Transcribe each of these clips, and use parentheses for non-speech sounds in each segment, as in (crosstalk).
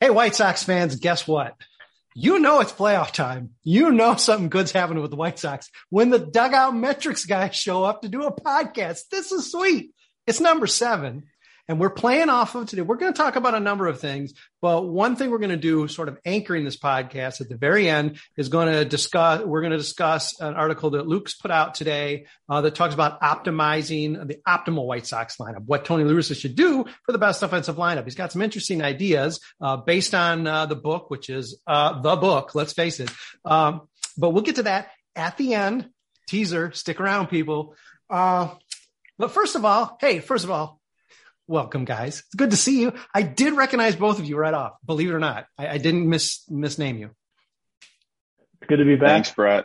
Hey, White Sox fans, guess what? You know it's playoff time. You know something good's happening with the White Sox when the dugout metrics guys show up to do a podcast. This is sweet. It's number seven. And we're playing off of today. We're going to talk about a number of things, but one thing we're going to do, sort of anchoring this podcast at the very end, is going to discuss. We're going to discuss an article that Luke's put out today uh, that talks about optimizing the optimal White Sox lineup, what Tony La Russa should do for the best offensive lineup. He's got some interesting ideas uh, based on uh, the book, which is uh, the book. Let's face it. Um, but we'll get to that at the end. Teaser. Stick around, people. Uh, but first of all, hey, first of all, welcome guys. It's good to see you. I did recognize both of you right off. Believe it or not, I, I didn't mis misname you. It's good to be back. Thanks, Brett.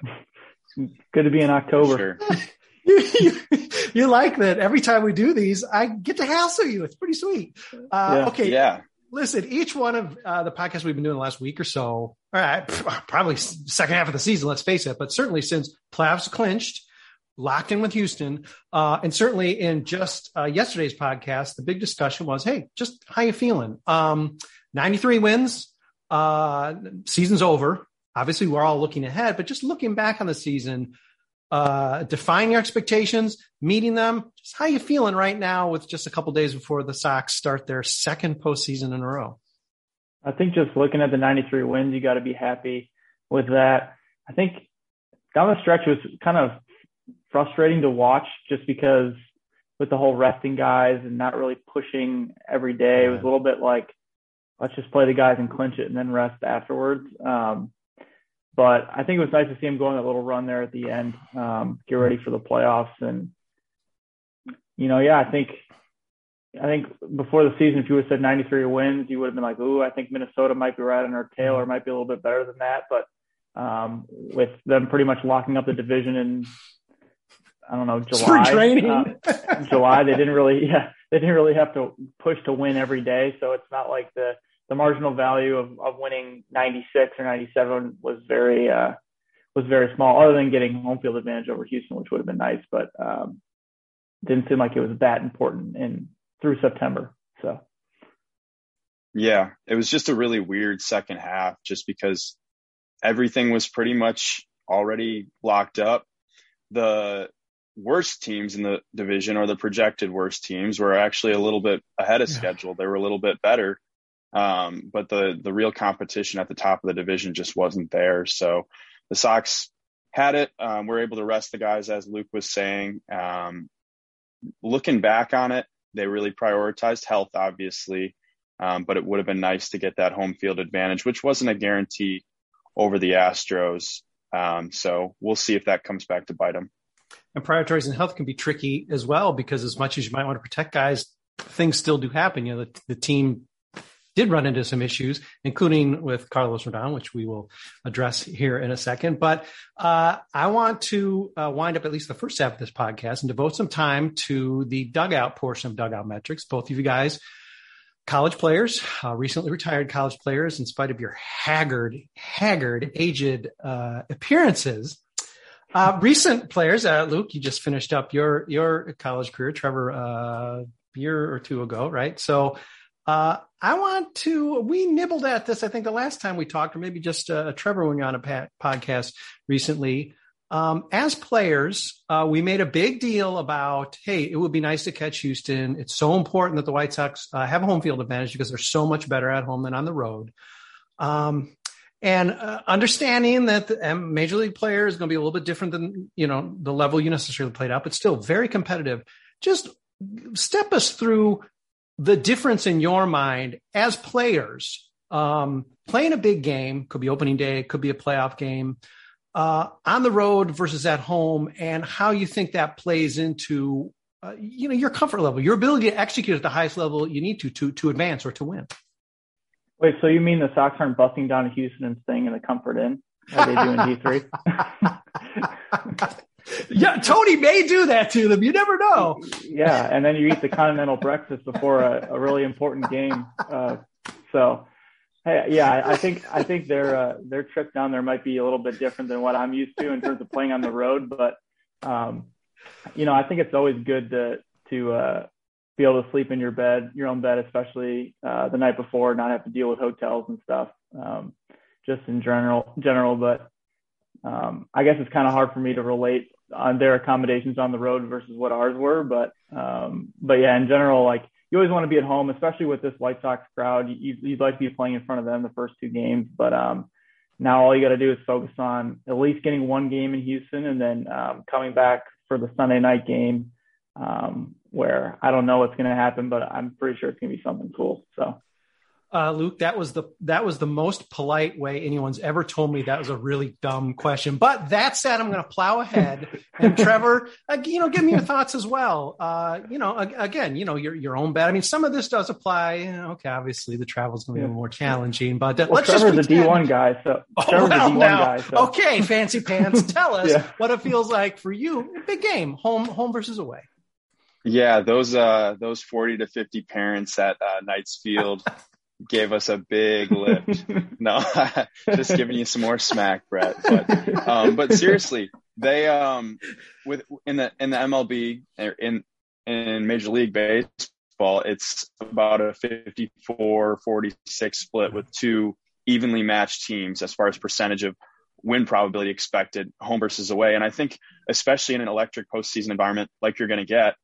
Good to be in October. Sure. (laughs) you, you, you like that every time we do these, I get to hassle you. It's pretty sweet. Uh, Yeah. Okay. Yeah. Listen, each one of uh, the podcasts we've been doing the last week or so, all right, probably second half of the season, let's face it, but certainly since playoffs clinched, locked in with Houston, uh, and certainly in just uh, yesterday's podcast, the big discussion was, hey, just how you feeling? Um, 93 wins, uh, season's over. Obviously, we're all looking ahead, but just looking back on the season, uh, define your expectations, meeting them. Just how you feeling right now with just a couple days before the Sox start their second postseason in a row? I think just looking at the 93 wins, you got to be happy with that. I think down the stretch was kind of frustrating to watch just because with the whole resting guys and not really pushing every day, it was a little bit like, let's just play the guys and clinch it and then rest afterwards. Um, but I think it was nice to see him go on that little run there at the end, um, get ready for the playoffs. And, you know, yeah, I think, I think before the season, if you would have said 93 wins, you would have been like, ooh, I think Minnesota might be right on our tail or might be a little bit better than that. But um, with them pretty much locking up the division in, I don't know, July. Spring training. uh, July, they didn't really, yeah, they didn't really have to push to win every day. So it's not like the, the marginal value of, of winning 96 or 97 was very, uh, was very small other than getting home field advantage over Houston, which would have been nice, but, um, didn't seem like it was that important in through September. So Yeah. It was just a really weird second half just because everything was pretty much already locked up. The worst teams in the division or the projected worst teams were actually a little bit ahead of Yeah. schedule. They were a little bit better. Um, but the, the real competition at the top of the division just wasn't there. So the Sox had it. Um, we're able to rest the guys, as Luke was saying. Um, looking back on it, they really prioritized health, obviously. Um, but it would have been nice to get that home field advantage, which wasn't a guarantee over the Astros. Um, so we'll see if that comes back to bite them. And prioritizing health can be tricky as well because as much as you might want to protect guys, things still do happen. You know, the, the team did run into some issues, including with Carlos Rodon, which we will address here in a second. But uh, I want to uh, wind up at least the first half of this podcast and devote some time to the dugout portion of dugout metrics. Both of you guys, college players, uh, recently retired college players, in spite of your haggard, haggard, aged uh, appearances. Uh, recent players, uh, Luke, you just finished up your your college career. Trevor, a year or two ago, right? So uh, I want to, we nibbled at this, I think the last time we talked, or maybe just uh, Trevor when you're on a pa- podcast recently. Um, as players, uh, we made a big deal about, hey, it would be nice to catch Houston. It's so important that the White Sox uh, have a home field advantage because they're so much better at home than on the road. Um, and uh, understanding that the um, major league player is going to be a little bit different than you know the level you necessarily played at, but still very competitive. Just step us through the difference in your mind as players um, playing a big game could be opening day, could be a playoff game uh, on the road versus at home, and how you think that plays into uh, you know your comfort level, your ability to execute at the highest level you need to to to advance or to win. Wait, so you mean the Sox aren't busting down to Houston and staying in the Comfort Inn? Are they doing D three? (laughs) yeah, Tony may do that to them. You never know. Yeah, and then you eat the continental breakfast before a, a really important game. Uh, so, hey, yeah, I, I, think I think their uh, their trip down there might be a little bit different than what I'm used to in terms of playing on the road. But um, you know, I think it's always good to to uh, be able to sleep in your bed, your own bed, especially uh, the night before, not have to deal with hotels and stuff. Um, just in general, general, but um, I guess it's kind of hard for me to relate on their accommodations on the road versus what ours were. But um, but yeah, in general, like you always want to be at home, especially with this White Sox crowd. You, would like to be playing in front of them the first two games, but um, now all you got to do is focus on at least getting one game in Houston and then um, coming back for the Sunday night game, um, where I don't know what's going to happen, but I'm pretty sure it's going to be something cool. So uh, Luke, that was the that was the most polite way anyone's ever told me that was a really dumb question. But that said, I'm going to plow ahead. And (laughs) Trevor, uh, you know, give me your thoughts as well. Uh, you know, again, you know, your your own bet. I mean, some of this does apply. You know, okay, obviously the travel is going to be more challenging, but uh, well, let's Trevor's just a D1 guy, so (laughs) oh, Trevor's well, a D1 now, guy. So. Okay, fancy pants, tell us (laughs) Yeah. what it feels like for you. Big game, home home versus away. Yeah, those uh those 40 to 50 parents at uh, Knights Field (laughs) gave us a big lift. no, (laughs) just giving you some more smack, Brett. But um, but seriously, they um with in the in the MLB or in in Major League Baseball, it's about a 54-46 split with two evenly matched teams as far as percentage of win probability expected home versus away. And I think especially in an electric postseason environment like you're going to get,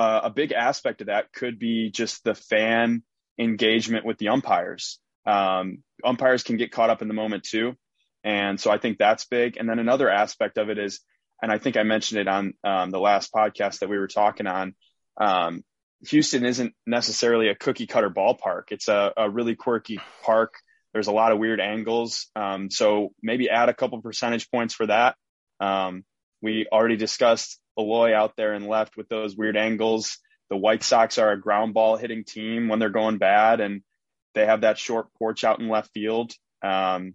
uh, a big aspect of that could be just the fan engagement with the umpires. Um, umpires can get caught up in the moment too. And so I think that's big. And then another aspect of it is, and I think I mentioned it on um, the last podcast that we were talking on. Um, Houston isn't necessarily a cookie cutter ballpark. It's a, a really quirky park. There's a lot of weird angles. Um, so maybe add a couple percentage points for that. Um, we already discussed Eloy out there and left with those weird angles. The White Sox are a ground ball hitting team when they're going bad, and they have that short porch out in left field. Um,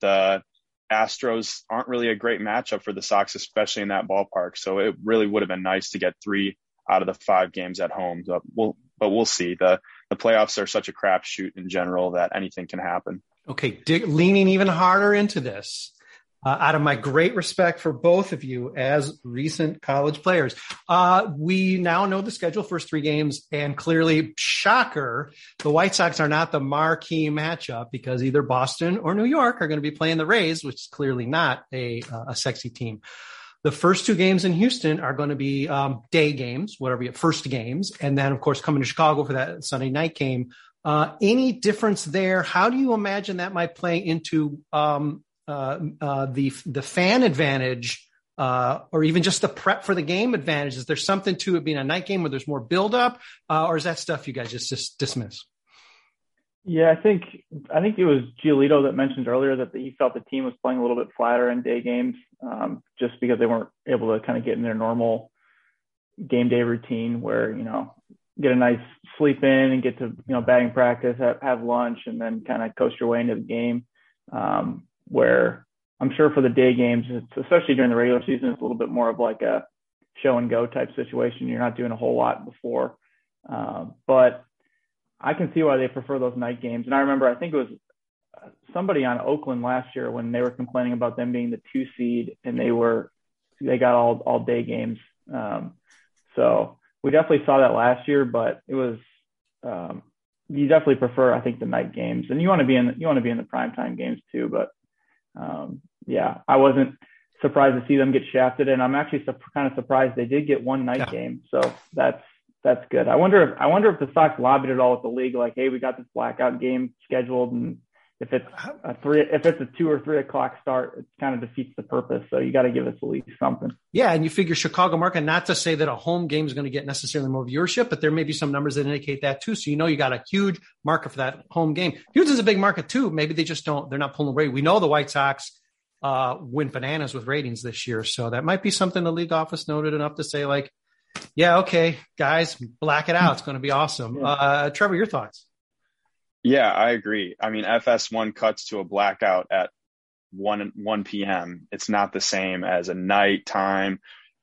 the Astros aren't really a great matchup for the Sox, especially in that ballpark. So it really would have been nice to get three out of the five games at home. So we'll, but we'll see. the The playoffs are such a crapshoot in general that anything can happen. Okay, dig, leaning even harder into this. Uh, out of my great respect for both of you as recent college players, uh, we now know the schedule first three games, and clearly, shocker, the White Sox are not the marquee matchup because either Boston or New York are going to be playing the Rays, which is clearly not a uh, a sexy team. The first two games in Houston are going to be um, day games, whatever you first games, and then of course coming to Chicago for that Sunday night game. Uh, any difference there? How do you imagine that might play into um, uh, uh, the the fan advantage, uh, or even just the prep for the game advantage? Is there something to it being a night game where there's more build up, uh, or is that stuff you guys just, just dismiss? Yeah, I think I think it was Giolito that mentioned earlier that he felt the team was playing a little bit flatter in day games, um, just because they weren't able to kind of get in their normal game day routine, where you know get a nice sleep in and get to you know batting practice, have, have lunch, and then kind of coast your way into the game. Um, where I'm sure for the day games, especially during the regular season, it's a little bit more of like a show and go type situation. You're not doing a whole lot before, uh, but I can see why they prefer those night games. And I remember, I think it was somebody on Oakland last year when they were complaining about them being the two seed and they were, they got all, all day games. Um, so we definitely saw that last year, but it was, um, you definitely prefer, I think, the night games and you want to be in, you want to be in the primetime games too. But, um, yeah, I wasn't surprised to see them get shafted. And I'm actually su- kind of surprised they did get one night yeah. game. So that's, that's good. I wonder if I wonder if the Sox lobbied it all with the league, like, hey, we got this blackout game scheduled, and if it's a three, if it's a two or three o'clock start, it kind of defeats the purpose. So you got to give us at least something. Yeah, and you figure Chicago market. Not to say that a home game is going to get necessarily more viewership, but there may be some numbers that indicate that too. So you know you got a huge market for that home game. Houston's a big market too. Maybe they just don't. They're not pulling away. We know the White Sox uh, win bananas with ratings this year, so that might be something the league office noted enough to say like yeah, okay, guys, black it out. It's going to be awesome. Uh, Trevor, your thoughts? Yeah, I agree. I mean, FS1 cuts to a blackout at 1 1 p.m. It's not the same as a nighttime,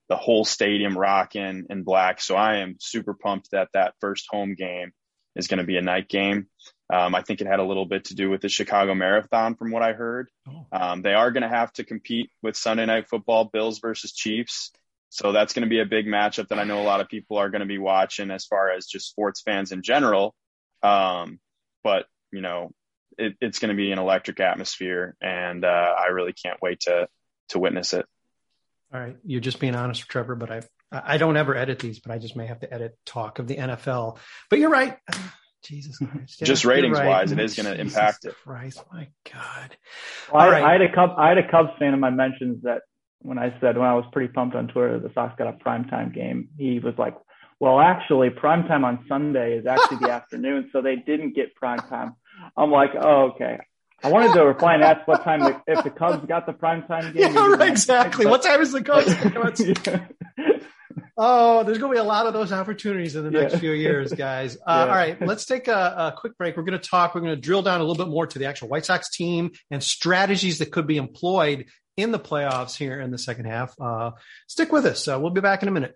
the whole stadium rocking in black. So I am super pumped that that first home game is going to be a night game. Um, I think it had a little bit to do with the Chicago Marathon, from what I heard. Oh. Um, they are going to have to compete with Sunday Night Football, Bills versus Chiefs. So that's going to be a big matchup that I know a lot of people are going to be watching as far as just sports fans in general. Um, but you know, it, it's going to be an electric atmosphere, and uh, I really can't wait to to witness it. All right, you're just being honest, Trevor. But I I don't ever edit these, but I just may have to edit talk of the NFL. But you're right. Jesus Christ. Yeah, just ratings right. wise, it is going to impact it. Christ, my God. Well, I, right. I, had a Cub, I had a Cubs fan in my mentions that when I said when I was pretty pumped on Twitter the Sox got a primetime game, he was like, "Well, actually, primetime on Sunday is actually the afternoon, so they didn't get primetime." I'm like, "Oh, okay." I wanted to reply and ask what time the, if the Cubs got the primetime game. Yeah, right, exactly. what time is the Cubs? yeah. (laughs) Oh, there's going to be a lot of those opportunities in the next yeah. few years, guys. (laughs) Uh, yeah. All right, let's take a, a quick break. We're going to talk. We're going to drill down a little bit more to the actual White Sox team and strategies that could be employed in the playoffs here in the second half. Uh, stick with us. Uh, we'll be back in a minute.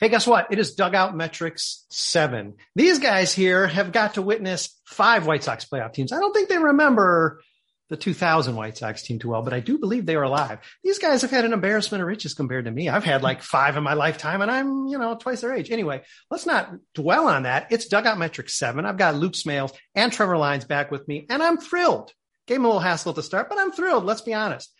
Hey, guess what? It is Dugout Metrics 7. These guys here have got to witness five White Sox playoff teams. I don't think they remember the 2000 White Sox team too well, but I do believe they are alive. These guys have had an embarrassment of riches compared to me. I've had like five in my lifetime and I'm, you know, twice their age. Anyway, let's not dwell on that. It's Dugout Metrics 7. I've got Luke Smales and Trevor Lines back with me and I'm thrilled. Gave him a little hassle to start, but I'm thrilled. Let's be honest.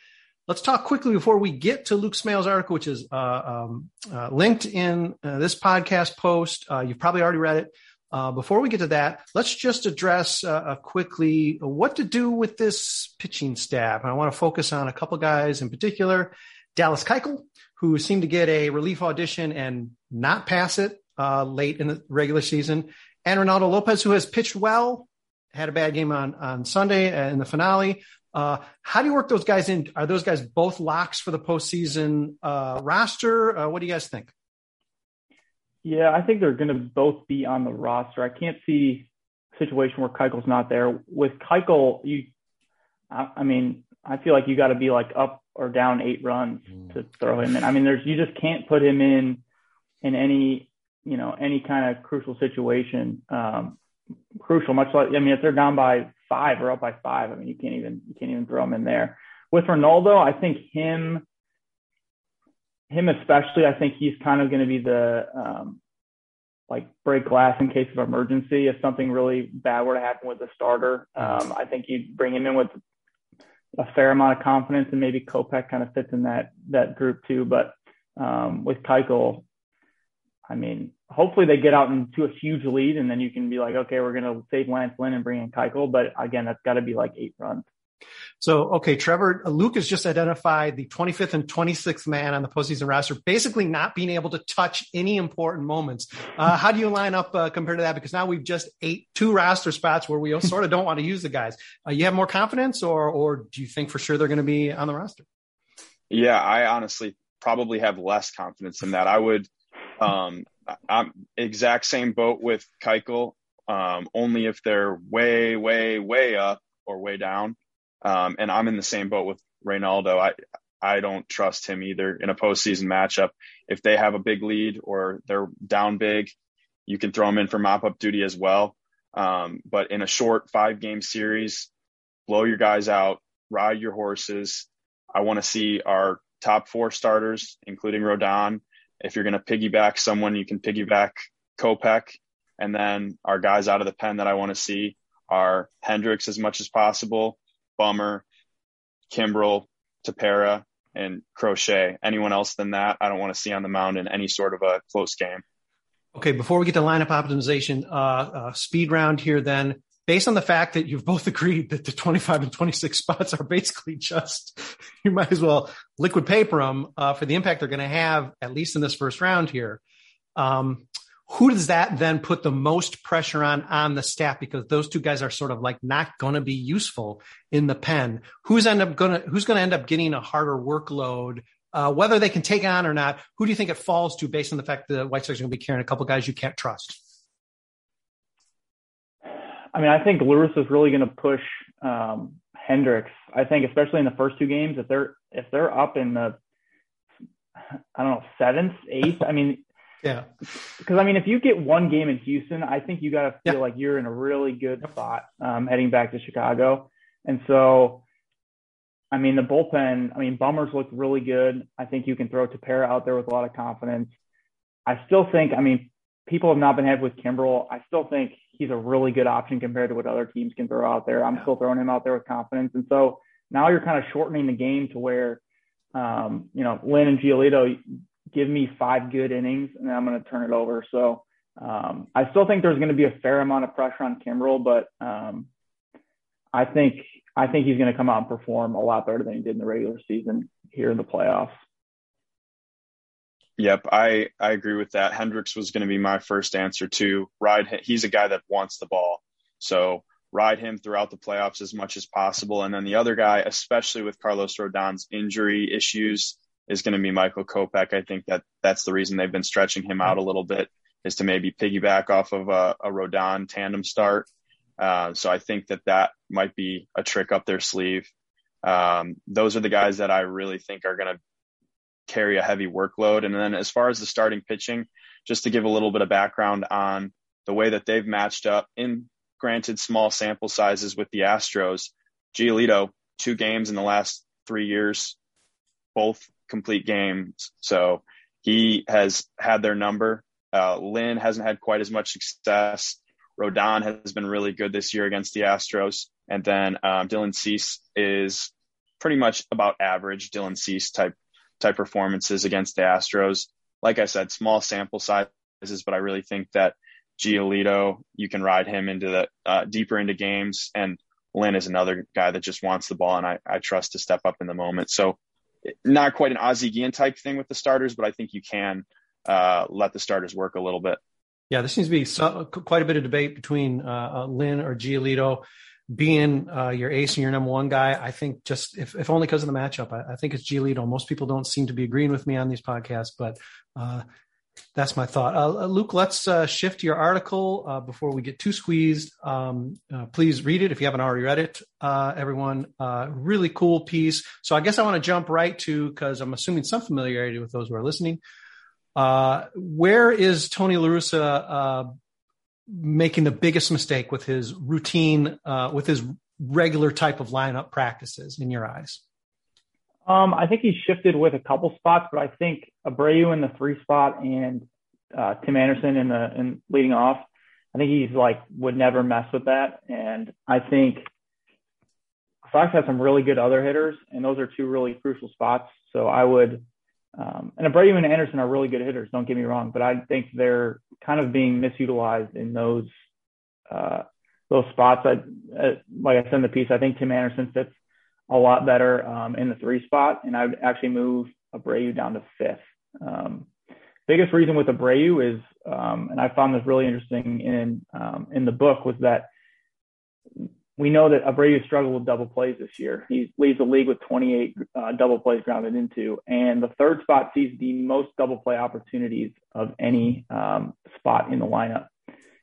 Let's talk quickly before we get to Luke Smales' article, which is uh, um, uh, linked in uh, this podcast post. Uh, you've probably already read it. Uh, before we get to that, let's just address uh, quickly what to do with this pitching staff. And I want to focus on a couple guys in particular. Dallas Keuchel, who seemed to get a relief audition and not pass it late in the regular season, and Reynaldo Lopez, who has pitched well, had a bad game on on Sunday in the finale, uh, how do you work those guys in? Are those guys both locks for the postseason uh, roster? Uh, what do you guys think? Yeah, I think they're going to both be on the roster. I can't see situation where Keuchel's not there. With Keuchel, you, I, I mean, I feel like you got to be like up or down eight runs mm. to throw him in. I mean, there's you just can't put him in in any you know any kind of crucial situation. Um, crucial, much like I mean, if they're down by five or up by five, I mean, you can't even you can't even throw him in there. With Reynaldo, I think him him especially, I think he's kind of going to be the um, like break glass in case of emergency. If something really bad were to happen with the starter, um, I think you bring him in with a fair amount of confidence, and maybe Kopech kind of fits in that that group too. But um, with Keuchel, I mean, hopefully they get out into a huge lead, and then you can be like, okay, we're going to save Lance Lynn and bring in Keuchel. But again, that's got to be like eight runs. So, okay, Trevor, Luke has just identified the 25th and 26th man on the postseason roster, basically not being able to touch any important moments. Uh, how do you line up uh, compared to that? Because now we've just eight two roster spots where we sort of don't want to use the guys. Uh, you have more confidence, or or do you think for sure they're going to be on the roster? Yeah, I honestly probably have less confidence in that. I would, um, I'm exact same boat with Keuchel, um, only if they're way, way, way up or way down. Um, and I'm in the same boat with Reynaldo. I I don't trust him either in a postseason matchup. If they have a big lead or they're down big, you can throw him in for mop up duty as well. Um, but in a short five game series, blow your guys out, ride your horses. I want to see our top four starters, including Rodon. If you're going to piggyback someone, you can piggyback Kopech. And then our guys out of the pen that I want to see are Hendriks as much as possible, Bummer, Kimbrel, Tepera, and Crochet. Anyone else than that, I don't want to see on the mound in any sort of a close game. Okay, before we get to lineup optimization, uh, uh, speed round here then. Based on the fact that you've both agreed that the 25 and 26 spots are basically just, (laughs) you might as well liquid paper them uh, for the impact they're going to have, at least in this first round here. Um, who does that then put the most pressure on on the staff? Because those two guys are sort of like not going to be useful in the pen. Who's end up going to who's going to end up getting a harder workload? Uh, whether they can take on or not who do you think it falls to based on the fact that the white sox are going to be carrying a couple guys you can't trust i mean i think La Russa is really going to push um, hendriks i think especially in the first two games if they're if they're up in the i don't know seventh eighth i mean yeah. Because I mean, if you get one game in Houston, I think you got to feel yeah. like you're in a really good spot um, heading back to Chicago. And so, I mean, the bullpen. I mean, Bummers looked really good. I think you can throw Tepera out there with a lot of confidence. I still think. I mean, people have not been happy with Kimbrel. I still think he's a really good option compared to what other teams can throw out there. I'm yeah. still throwing him out there with confidence. And so now you're kind of shortening the game to where, um, you know, Lynn and Giolito, give me five good innings and then I'm going to turn it over. So um, I still think there's going to be a fair amount of pressure on Kimbrel, but um, I think I think he's going to come out and perform a lot better than he did in the regular season here in the playoffs. Yep, I I agree with that. Hendriks was going to be my first answer to ride. He's a guy that wants the ball, so ride him throughout the playoffs as much as possible. And then the other guy, especially with Carlos Rodon's injury issues, is going to be Michael Kopech. I think that that's the reason they've been stretching him out a little bit is to maybe piggyback off of a, a Rodon tandem start. Uh, so I think that that might be a trick up their sleeve. Um, those are the guys that I really think are going to carry a heavy workload. And then as far as the starting pitching, just to give a little bit of background on the way that they've matched up in granted small sample sizes with the Astros, Giolito, two games in the last three years, both complete games. So he has had their number. Uh, Lynn hasn't had quite as much success. Rodon has been really good this year against the Astros. And then um, Dylan Cease is pretty much about average Dylan Cease type type performances against the Astros. Like I said, small sample sizes, but I really think that Giolito, you can ride him into the uh, deeper into games. And Lynn is another guy that just wants the ball, and I, I trust to step up in the moment. So not quite an Ozzie Guillen type thing with the starters, but I think you can uh, let the starters work a little bit. Yeah, there seems to be quite a bit of debate between uh, uh, Lynn or Giolito being uh, your ace and your number one guy. I think just if, if only because of the matchup, I, I, think it's Giolito. Most people don't seem to be agreeing with me on these podcasts, but uh, That's my thought. Uh, Luke, let's uh, shift your article uh, before we get too squeezed. Um, uh, please read it if you haven't already read it, uh, everyone. Uh, really cool piece. So I guess I want to jump right to, because I'm assuming some familiarity with those who are listening. where is Tony LaRussa making the biggest mistake with his routine, with his regular type of lineup practices in your eyes? Um, I think he shifted with a couple spots, but I think Abreu in the three spot and uh, Tim Anderson in the in leading off. I think he's like would never mess with that, and I think Sox have some really good other hitters, and those are two really crucial spots. So I would, um, and Abreu and Anderson are really good hitters. Don't get me wrong, but I think they're kind of being misutilized in those uh, those spots. I, uh, like I said in the piece, I think Tim Anderson fits a lot better um, in the three spot, and I would actually move Abreu down to fifth. Um, biggest reason with Abreu is, um, and I found this really interesting in um, in the book, was that we know that Abreu struggled with double plays this year. He leads the league with 28 uh, double plays grounded into, and the third spot sees the most double play opportunities of any um, spot in the lineup.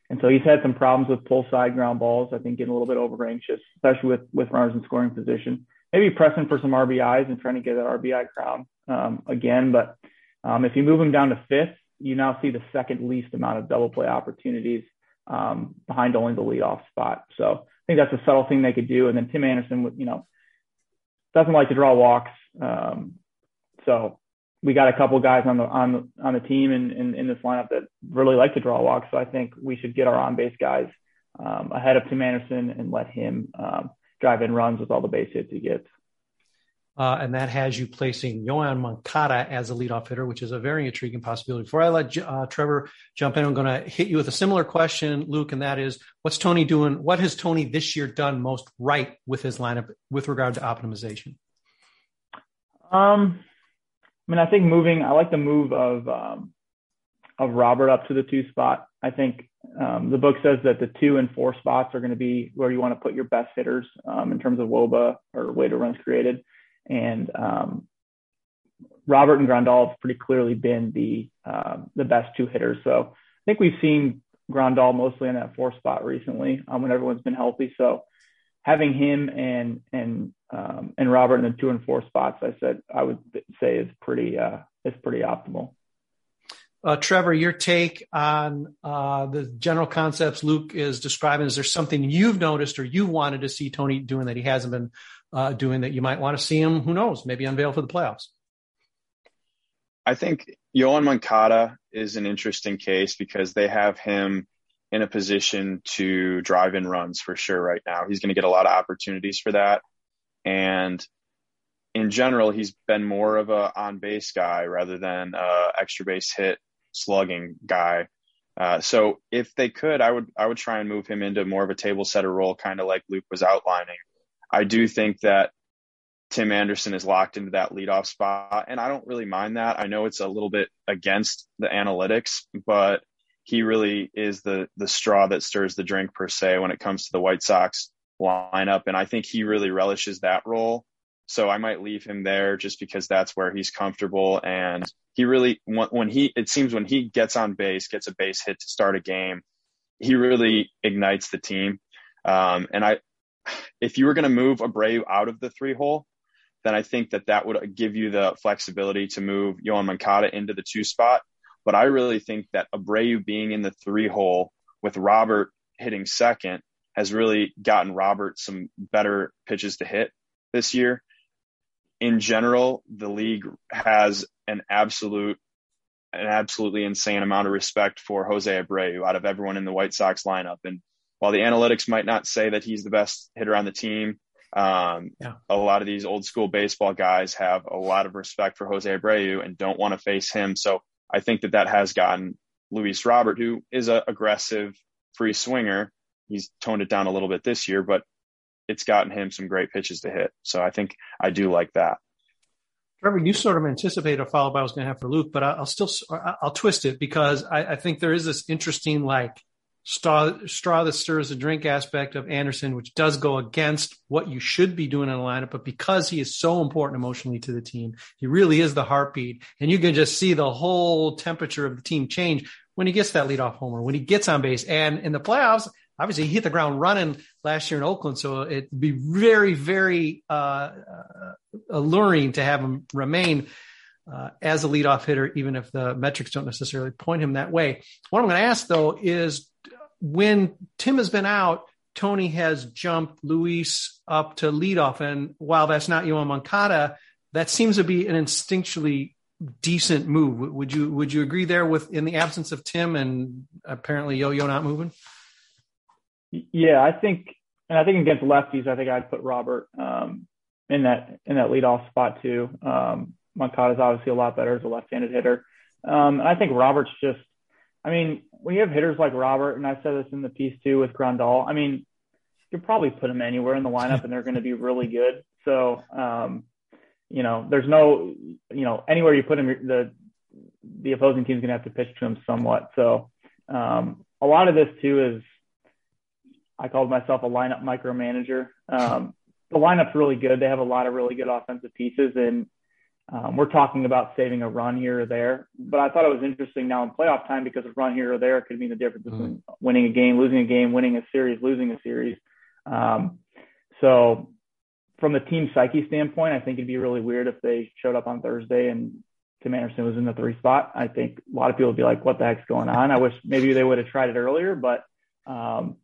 And so he's had some problems with pull side ground balls. I think getting a little bit over anxious, especially with with runners in scoring position maybe pressing for some RBIs and trying to get that RBI crown um, again. But um, if you move him down to fifth, you now see the second least amount of double play opportunities um, behind only the leadoff spot. So think that's a subtle thing they could do. And then Tim Anderson, you know, doesn't like to draw walks. Um, so we got a couple guys on the on the on the team in, in, in this lineup that really like to draw walks. So I think we should get our on base guys um, ahead of Tim Anderson and let him um, drive in runs with all the base hits he gets. Uh, and that has you placing Yoan Moncada as a leadoff hitter, which is a very intriguing possibility. Before I let uh, Trevor jump in, I'm going to hit you with a similar question, Luke, and that is, what's Tony doing? What has Tony this year done most right with his lineup with regard to optimization? Um, I mean, I think moving. I like the move of um, of Robert up to the two spot. I think um, the book says that the two and four spots are going to be where you want to put your best hitters um, in terms of WOBA or weighted runs created. And um, Robert and Grandal have pretty clearly been the uh, the best two hitters. So I think we've seen Grandal mostly in that four spot recently um, when everyone's been healthy. So having him and and um, and Robert in the two and four spots, I said I would say is pretty uh, is pretty optimal. Uh, Trevor, your take on uh, the general concepts Luke is describing. Is there something you've noticed or you wanted to see Tony doing that he hasn't been uh, doing that you might want to see him? Who knows? Maybe unveil for the playoffs. I think Yoan Moncada is an interesting case because they have him in a position to drive in runs for sure right now. He's going to get a lot of opportunities for that. And in general, he's been more of a on base guy rather than a extra base hit slugging guy. Uh, so if they could, I would I would try and move him into more of a table setter role, kind of like Luke was outlining. I do think that Tim Anderson is locked into that leadoff spot, and I don't really mind that. I know it's a little bit against the analytics, but he really is the the straw that stirs the drink per se when it comes to the White Sox lineup, and I think he really relishes that role. So I might leave him there just because that's where he's comfortable. And he really, when he, it seems when he gets on base, gets a base hit to start a game, he really ignites the team. Um, and I, if you were going to move Abreu out of the three hole, then I think that that would give you the flexibility to move Yoan Moncada into the two spot. But I really think that Abreu being in the three hole with Robert hitting second has really gotten Robert some better pitches to hit this year in general, the league has an absolute, an absolutely insane amount of respect for Jose Abreu out of everyone in the White Sox lineup. And while the analytics might not say that he's the best hitter on the team, um, yeah. a lot of these old school baseball guys have a lot of respect for Jose Abreu and don't want to face him. So I think that that has gotten Luis Robert, who is an aggressive free swinger. He's toned it down a little bit this year, but it's gotten him some great pitches to hit. So I think I do like that. Trevor, you sort of anticipated a follow up I was going to have for Luke, but I'll still I'll twist it because I, I think there is this interesting like straw, straw that stirs the drink aspect of Anderson, which does go against what you should be doing in a lineup. But because he is so important emotionally to the team, he really is the heartbeat. And you can just see the whole temperature of the team change when he gets that leadoff homer, when he gets on base. And in the playoffs, obviously he hit the ground running last year in Oakland. So it'd be very, very uh, uh, alluring to have him remain uh, as a leadoff hitter, even if the metrics don't necessarily point him that way. What I'm going to ask though is when Tim has been out, Tony has jumped Luis up to leadoff. And while that's not Yoan Moncada, that seems to be an instinctually decent move. Would you would you agree there with in the absence of Tim and apparently Yo Yo not moving? Yeah, I think and I think against lefties, I think I'd put Robert um, in that in that leadoff spot too. Um, Moncada is obviously a lot better as a left-handed hitter. Um, and I think Robert's just I mean, when you have hitters like Robert, and I said this in the piece too with Grandal, I mean, you could probably put them anywhere in the lineup and they're going to be really good. So, um, you know, there's no, you know, anywhere you put him, the the opposing team's going to have to pitch to him somewhat. So, um, a lot of this too is, I called myself a lineup micromanager. Um, the lineup's really good. They have a lot of really good offensive pieces, and um, we're talking about saving a run here or there, but I thought it was interesting now in playoff time because a run here or there could mean the difference mm-hmm. between winning a game, losing a game, winning a series, losing a series. Um, so, from the team psyche standpoint, I think it'd be really weird if they showed up on Thursday and Tim Anderson was in the three spot. I think a lot of people would be like, "What the heck's going on?" I wish maybe they would have tried it earlier, but um,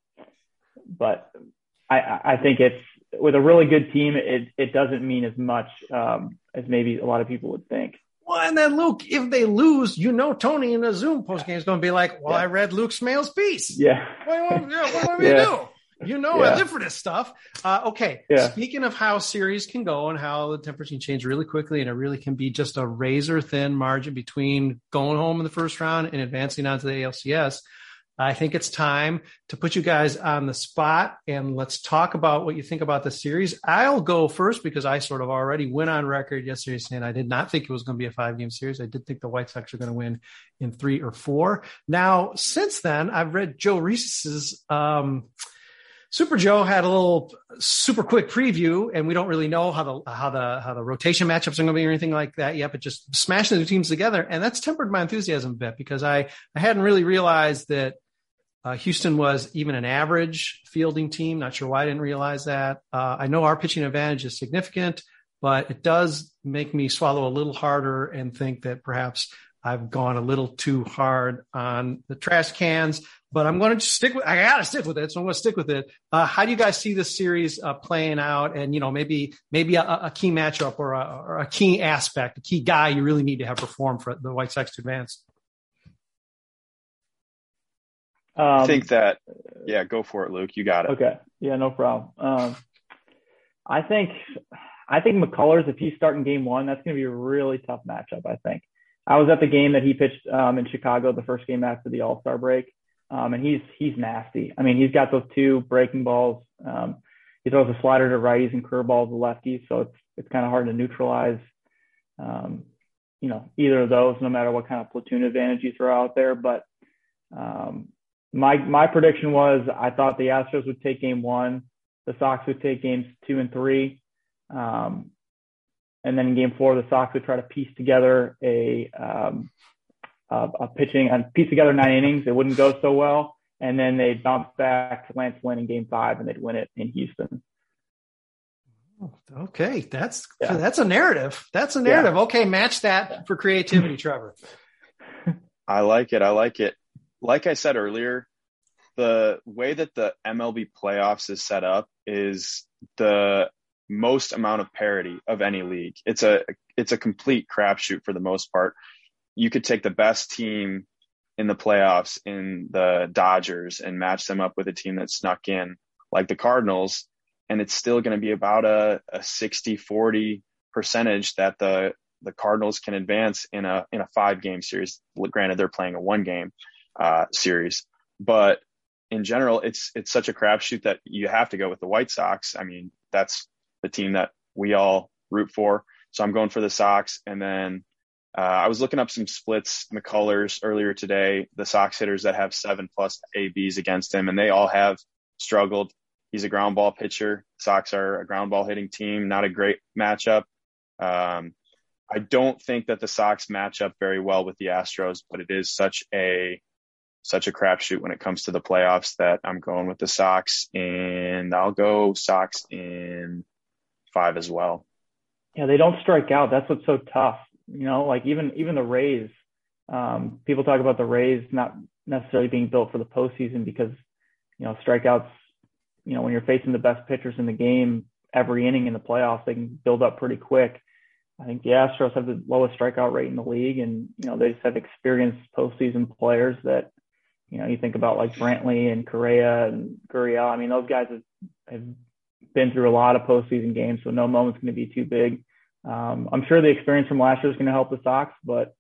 but I, I think it's with a really good team, it it doesn't mean as much um, as maybe a lot of people would think. Well, and then Luke, if they lose, you know Tony in the Zoom post game is going to be like, "Well, yeah. I read Luke Smale's piece. Yeah, what, what, what, what do we (laughs) do?" You know, yeah. I live for this stuff. Uh, okay. Yeah. Speaking of how series can go and how the temperature can change really quickly, and it really can be just a razor thin margin between going home in the first round and advancing on to the ALCS. I think it's time to put you guys on the spot and let's talk about what you think about the series. I'll go first because I sort of already went on record yesterday saying I did not think it was going to be a five game series. I did think the White Sox are going to win in three or four. Now, since then, I've read Joe Reese's, um, Super Joe had a little super quick preview, and we don't really know how the how the how the rotation matchups are going to be or anything like that yet. But just smashing the teams together, and that's tempered my enthusiasm a bit because I I hadn't really realized that uh, Houston was even an average fielding team. Not sure why I didn't realize that. Uh, I know our pitching advantage is significant, but it does make me swallow a little harder and think that perhaps I've gone a little too hard on the trash cans. But I'm going to stick with. I got to stick with it, so I'm going to stick with it. Uh, how do you guys see this series uh, playing out? And you know, maybe maybe a, a key matchup or a, or a key aspect, a key guy you really need to have perform for the White Sox to advance. Um, I think that, yeah, go for it, Luke. You got it. Okay. Yeah, no problem. Um, I think, I think McCullers, if he's starting game one, that's going to be a really tough matchup. I think. I was at the game that he pitched um, in Chicago, the first game after the All Star break, um, and he's he's nasty. I mean, he's got those two breaking balls. Um, he throws a slider to righties and curveballs to lefties, so it's it's kind of hard to neutralize. Um, you know, either of those, no matter what kind of platoon advantage you throw out there. But um, my my prediction was I thought the Astros would take game one, the Sox would take games two and three, um, and then in game four the Sox would try to piece together a a, a pitching and piece together nine innings. It wouldn't go so well, and then they'd bounce back to Lance Lynn in game five, and they'd win it in Houston. Oh, okay, that's yeah. that's a narrative. That's a narrative. Yeah. Okay, match that for creativity, Trevor. I like it. I like it like I said earlier, the way that the MLB playoffs is set up is the most amount of parity of any league. It's a it's a complete crapshoot for the most part. You could take the best team in the playoffs in the Dodgers and match them up with a team that snuck in like the Cardinals and it's still going to be about a, a 60 40 percentage that the the Cardinals can advance in a in a five game series. Granted, they're playing a one game, uh, series. But in general, it's it's such a crapshoot that you have to go with the White Sox. I mean, that's the team that we all root for. So I'm going for the Sox, and then Uh, I was looking up some splits, McCullers earlier today, the Sox hitters that have seven plus ABs against him, and they all have struggled. He's a ground ball pitcher. Sox are a ground ball hitting team, not a great matchup. Um, I don't think that the Sox match up very well with the Astros, but it is such a such a crapshoot when it comes to the playoffs that I'm going with the Sox, and I'll go Sox in five as well. Yeah, they don't strike out. That's what's so tough. You know, like even even the Rays. Um, people talk about the Rays not necessarily being built for the postseason because you know strikeouts. You know, when you're facing the best pitchers in the game every inning in the playoffs, they can build up pretty quick. I think the Astros have the lowest strikeout rate in the league, and you know they just have experienced postseason players that you know you think about like Brantley and Correa and Gurriel. I mean, those guys have, have been through a lot of postseason games, so no moment's going to be too big. Um, I'm sure the experience from last year is going to help the Sox, but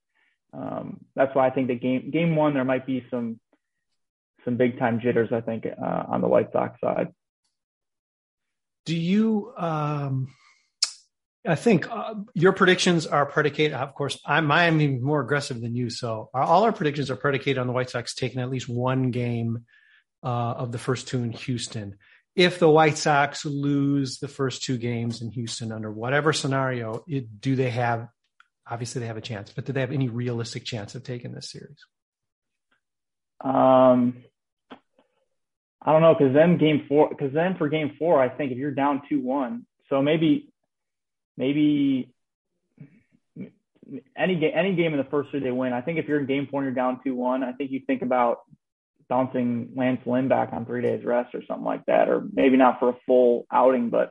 um, that's why I think the game game one there might be some some big time jitters. I think uh, on the White Sox side. Do you? Um, I think uh, your predictions are predicated. Of course, I'm I'm even more aggressive than you. So all our predictions are predicated on the White Sox taking at least one game uh, of the first two in Houston if the White Sox lose the first two games in Houston under whatever scenario, it, do they have, obviously they have a chance, but do they have any realistic chance of taking this series? Um, I don't know. Cause then game four, cause then for game four, I think if you're down two, one, so maybe, maybe any game, any game in the first three they win. I think if you're in game four and you're down two, one, I think you think about bouncing Lance Lynn back on three days rest or something like that, or maybe not for a full outing, but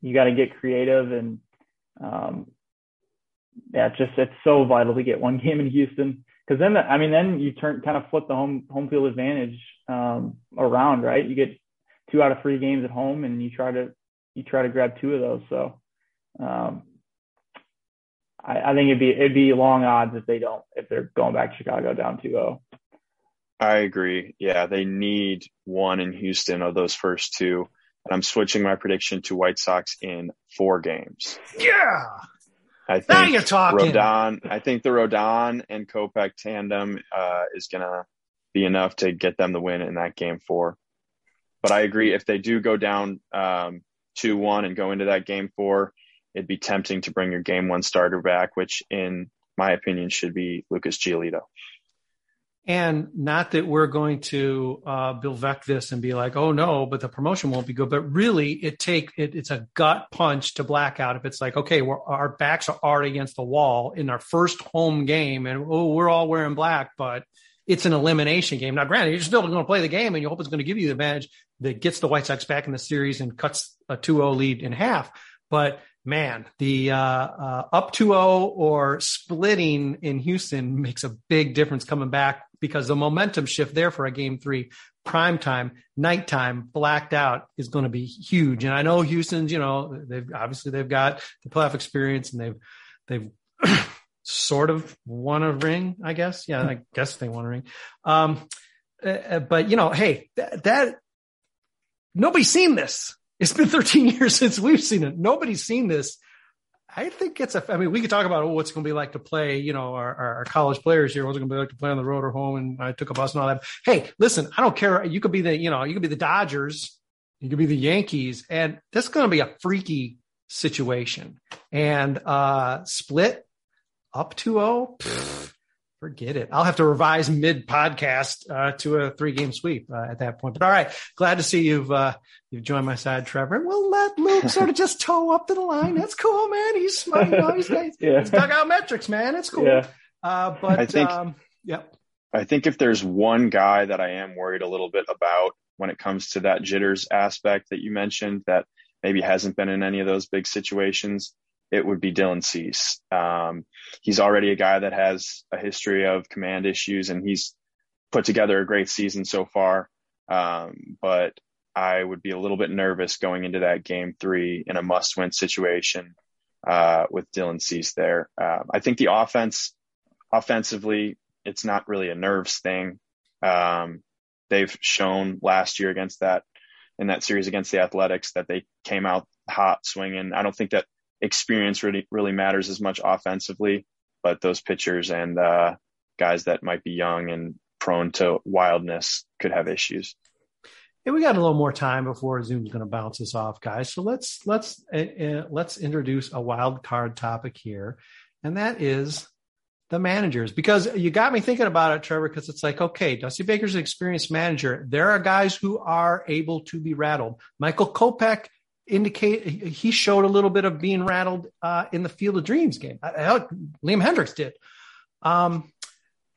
you got to get creative and um, yeah, just it's so vital to get one (laughs) game in Houston because then the, I mean then you turn kind of flip the home home field advantage um, around, right? You get two out of three games at home, and you try to you try to grab two of those. So um, I, I think it'd be it'd be long odds if they don't if they're going back to Chicago down 2-0. I agree. Yeah, they need one in Houston of those first two. And I'm switching my prediction to White Sox in four games. Yeah. I think now you're talking. Rodon, I think the Rodon and Kopech tandem uh, is going to be enough to get them the win in that game four. But I agree. If they do go down um, 2 1 and go into that game four, it'd be tempting to bring your game one starter back, which, in my opinion, should be Lucas Giolito. And not that we're going to uh, Vec this and be like, oh no, but the promotion won't be good. But really, it take it, it's a gut punch to blackout. If it's like, okay, our backs are already against the wall in our first home game, and oh, we're all wearing black, but it's an elimination game. Now, granted, you're still going to play the game, and you hope it's going to give you the advantage that gets the White Sox back in the series and cuts a 2-0 lead in half. But man, the uh, uh, up 2-0 or splitting in Houston makes a big difference coming back because the momentum shift there for a game three, prime time, nighttime, blacked out is going to be huge. And I know Houston's, you know, they've obviously they've got the playoff experience and they've they've (coughs) sort of won a ring, I guess. Yeah, I guess they won a ring. Um, uh but you know, hey, that, that nobody's seen this. It's been 13 (laughs) years since we've seen it. Nobody's seen this. I think it's a. I mean, we could talk about oh, what's going to be like to play. You know, our, our college players here. What's it going to be like to play on the road or home? And I took a bus and all that. Hey, listen, I don't care. You could be the. You know, you could be the Dodgers. You could be the Yankees, and this is going to be a freaky situation. And uh split up 2-0 forget it. I'll have to revise mid podcast uh, to a three game sweep uh, at that point. But all right, glad to see you've uh, you've joined my side, Trevor. And we'll let Luke (laughs) sort of just toe up to the line. That's cool, man. He's smart. You know, he's, he's, (laughs) yeah. he's dug out metrics, man. It's cool. Yeah. Uh, but I think, um, yep. I think if there's one guy that I am worried a little bit about when it comes to that jitters aspect that you mentioned, that maybe hasn't been in any of those big situations, it would be Dylan Cease. Um, he's already a guy that has a history of command issues and he's put together a great season so far. Um, but I would be a little bit nervous going into that game three in a must win situation, uh, with Dylan Cease there. Uh, I think the offense, offensively, it's not really a nerves thing. Um, they've shown last year against that in that series against the Athletics that they came out hot swinging. I don't think that experience really really matters as much offensively. but those pitchers and uh, guys that might be young and prone to wildness could have issues. Hey, we got a little more time before Zoom's going to bounce us off, guys. So let's let's uh, let's introduce a wild card topic here, and that is the managers. Because you got me thinking about it, Trevor. Because it's like, okay, Dusty Baker's an experienced manager. There are guys who are able to be rattled. Michael Kopech indicate he showed a little bit of being rattled uh, in the Field of Dreams game. Liam Hendriks did. Um,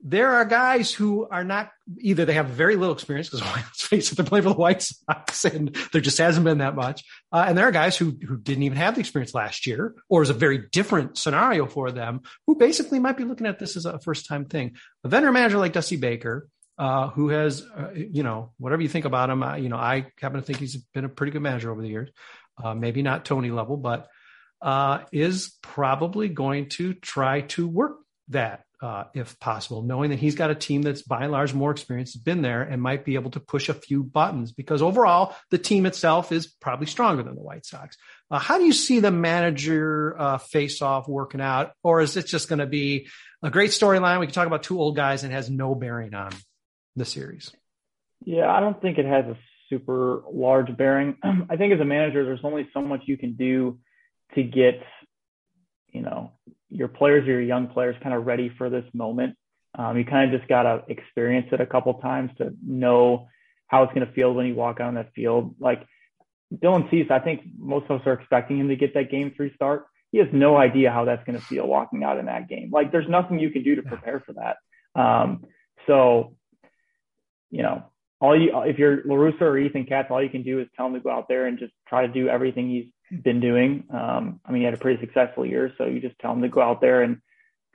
there are guys who are not either they have very little experience because (laughs) let's face it, they're playing for the White Sox and there just hasn't been that much. Uh, and there are guys who who didn't even have the experience last year, or is a very different scenario for them, who basically might be looking at this as a first time thing. A vendor manager like Dusty Baker, uh, who has, uh, you know, whatever you think about him, you know, I happen to think he's been a pretty good manager over the years. Uh, maybe not Tony level, but uh, is probably going to try to work that uh, if possible, knowing that he's got a team that's by and large more experienced, has been there, and might be able to push a few buttons because overall the team itself is probably stronger than the White Sox. Uh, how do you see the manager uh, face off working out, or is it just going to be a great storyline? We can talk about two old guys and has no bearing on the series. Yeah, I don't think it has a super large bearing. (clears throat) I think as a manager, there's only so much you can do to get, you know, your players or your young players kind of ready for this moment. Um, you kind of just got to experience it a couple times to know how it's going to feel when you walk out on that field. Like Dylan Cease, I think most of us are expecting him to get that game three start. He has no idea how that's going to feel walking out in that game. Like there's nothing you can do to prepare for that. Um, so, you know, all you, if you're La Russa or Ethan Katz, all you can do is tell him to go out there and just try to do everything he's been doing. Um, I mean, he had a pretty successful year, so you just tell him to go out there and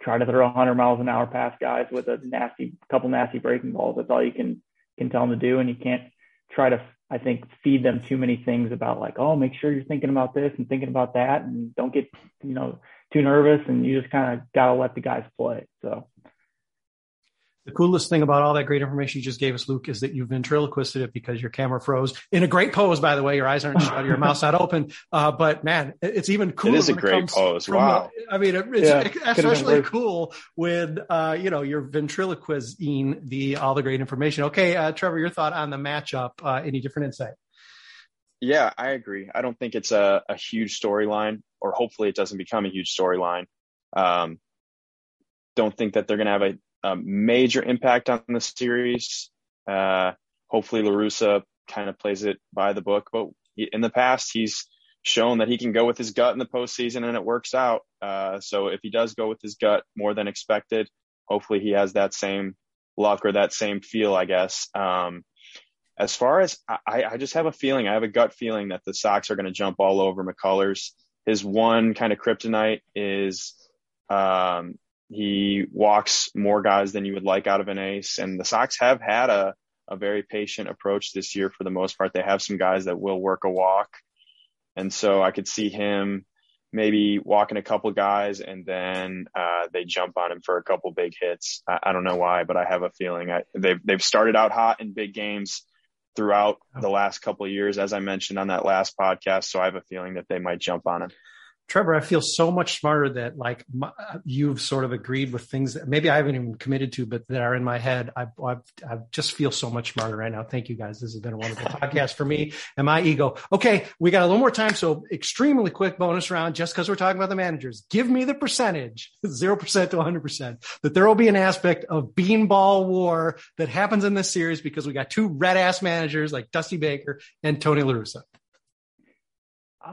try to throw 100 miles an hour past guys with a nasty couple nasty breaking balls. That's all you can can tell him to do, and you can't try to, I think, feed them too many things about like, oh, make sure you're thinking about this and thinking about that, and don't get you know too nervous, and you just kind of gotta let the guys play. So the coolest thing about all that great information you just gave us, Luke, is that you ventriloquisted it because your camera froze in a great pose, by the way. Your eyes aren't shut, your mouth's not open. Uh, but man, it's even cooler. It is a great pose. Wow. The, I mean, it's yeah, especially cool when, uh, you know, you're ventriloquizing the, all the great information. Okay. Uh, Trevor, your thought on the matchup, uh, any different insight? Yeah, I agree. I don't think it's a, a huge storyline or hopefully it doesn't become a huge storyline. Um, don't think that they're going to have a a major impact on the series. Uh, hopefully, La Russa kind of plays it by the book, but in the past, he's shown that he can go with his gut in the postseason and it works out. Uh, so if he does go with his gut more than expected, hopefully he has that same luck or that same feel, I guess. Um, as far as I, I just have a feeling, I have a gut feeling that the Sox are going to jump all over McCullers. His one kind of kryptonite is um, he walks more guys than you would like out of an ace. And the Sox have had a, a very patient approach this year for the most part. They have some guys that will work a walk. And so I could see him maybe walking a couple guys and then uh, they jump on him for a couple big hits. I, I don't know why, but I have a feeling I, they've they've started out hot in big games throughout the last couple years, as I mentioned on that last podcast. So I have a feeling that they might jump on him. Trevor, I feel so much smarter that like my, you've sort of agreed with things that maybe I haven't even committed to, but that are in my head. I, I, I just feel so much smarter right now. Thank you guys. This has been a wonderful (laughs) podcast for me and my ego. Okay. We got a little more time. So extremely quick bonus round, just because we're talking about the managers. Give me the percentage, (laughs) 0% to 100%, that there will be an aspect of beanball war that happens in this series because we got two red ass managers like Dusty Baker and Tony La Russa.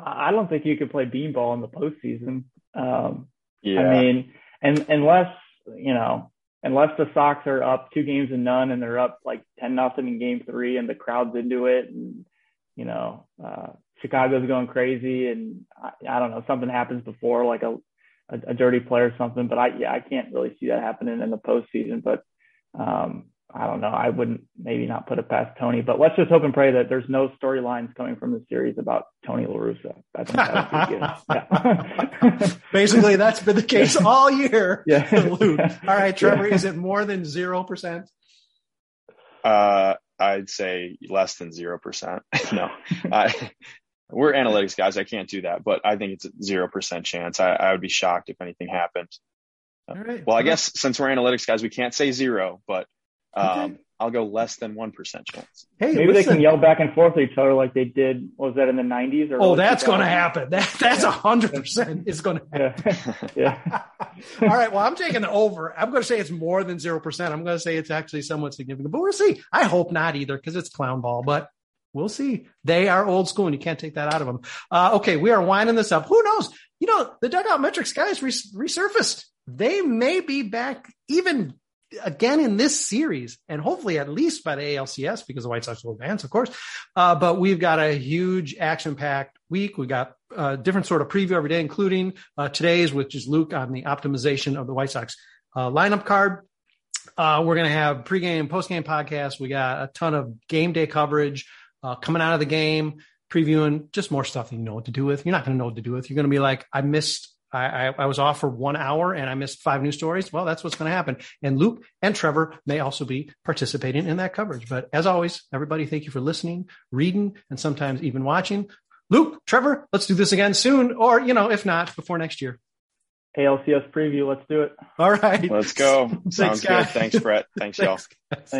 I don't think you could play beanball in the postseason. Um, yeah. I mean, and unless you know, unless the Sox are up two games and none, and they're up like ten nothing in Game Three, and the crowd's into it, and you know, uh, Chicago's going crazy, and I, I don't know, something happens before, like a, a, a dirty play or something. But I, yeah, I can't really see that happening in the postseason. But um, I don't know. I wouldn't maybe not put it past Tony, but let's just hope and pray that there's no storylines coming from the series about Tony La Russa. I think that would be good. (laughs) Yeah. (laughs) Basically, that's been the case all year. (laughs) Yeah. All right, Trevor, yeah. is it more than zero percent? Uh, I'd say less than zero percent. no, I, we're analytics guys. I can't do that, but I think it's a zero percent chance. I, I would be shocked if anything happened. All right. Well, I guess since we're analytics guys, we can't say zero, but um, Okay. I'll go less than one percent chance. Hey, Maybe they can yell back and forth at each other like they did. Was that in the '90s? Or Oh, early that's going to happen. That that's a hundred percent is going (laughs) to happen. (laughs) Yeah, yeah. (laughs) All right. Well, I'm taking the over. I'm going to say it's more than zero percent. I'm going to say it's actually somewhat significant, but we'll see. I hope not either because it's clown ball, but we'll see. They are old school, and you can't take that out of them. Uh, okay, we are winding this up. Who knows? You know, the dugout metrics guys res- resurfaced. They may be back even again in this series, and hopefully at least by the ALCS because the White Sox will advance, of course. Uh, but we've got a huge action-packed week. We got a different sort of preview every day, including uh, today's, which is Luke on the optimization of the White Sox uh, lineup card. Uh, we're going to have pregame, postgame podcast. We got a ton of game day coverage uh, coming out of the game, previewing just more stuff that you know what to do with. You're not going to know what to do with. You're going to be like, I missed. I, I, I was off for one hour and I missed five news stories. Well, that's what's going to happen. And Luke and Trevor may also be participating in that coverage. But as always, everybody, thank you for listening, reading, and sometimes even watching. Luke, Trevor, let's do this again soon, or you know, if not, before next year. ALCS preview. Let's do it. All right. Let's go. (laughs) Sounds guys. good. Thanks, Brett. Thanks, y'all. (laughs) Thanks. Thanks.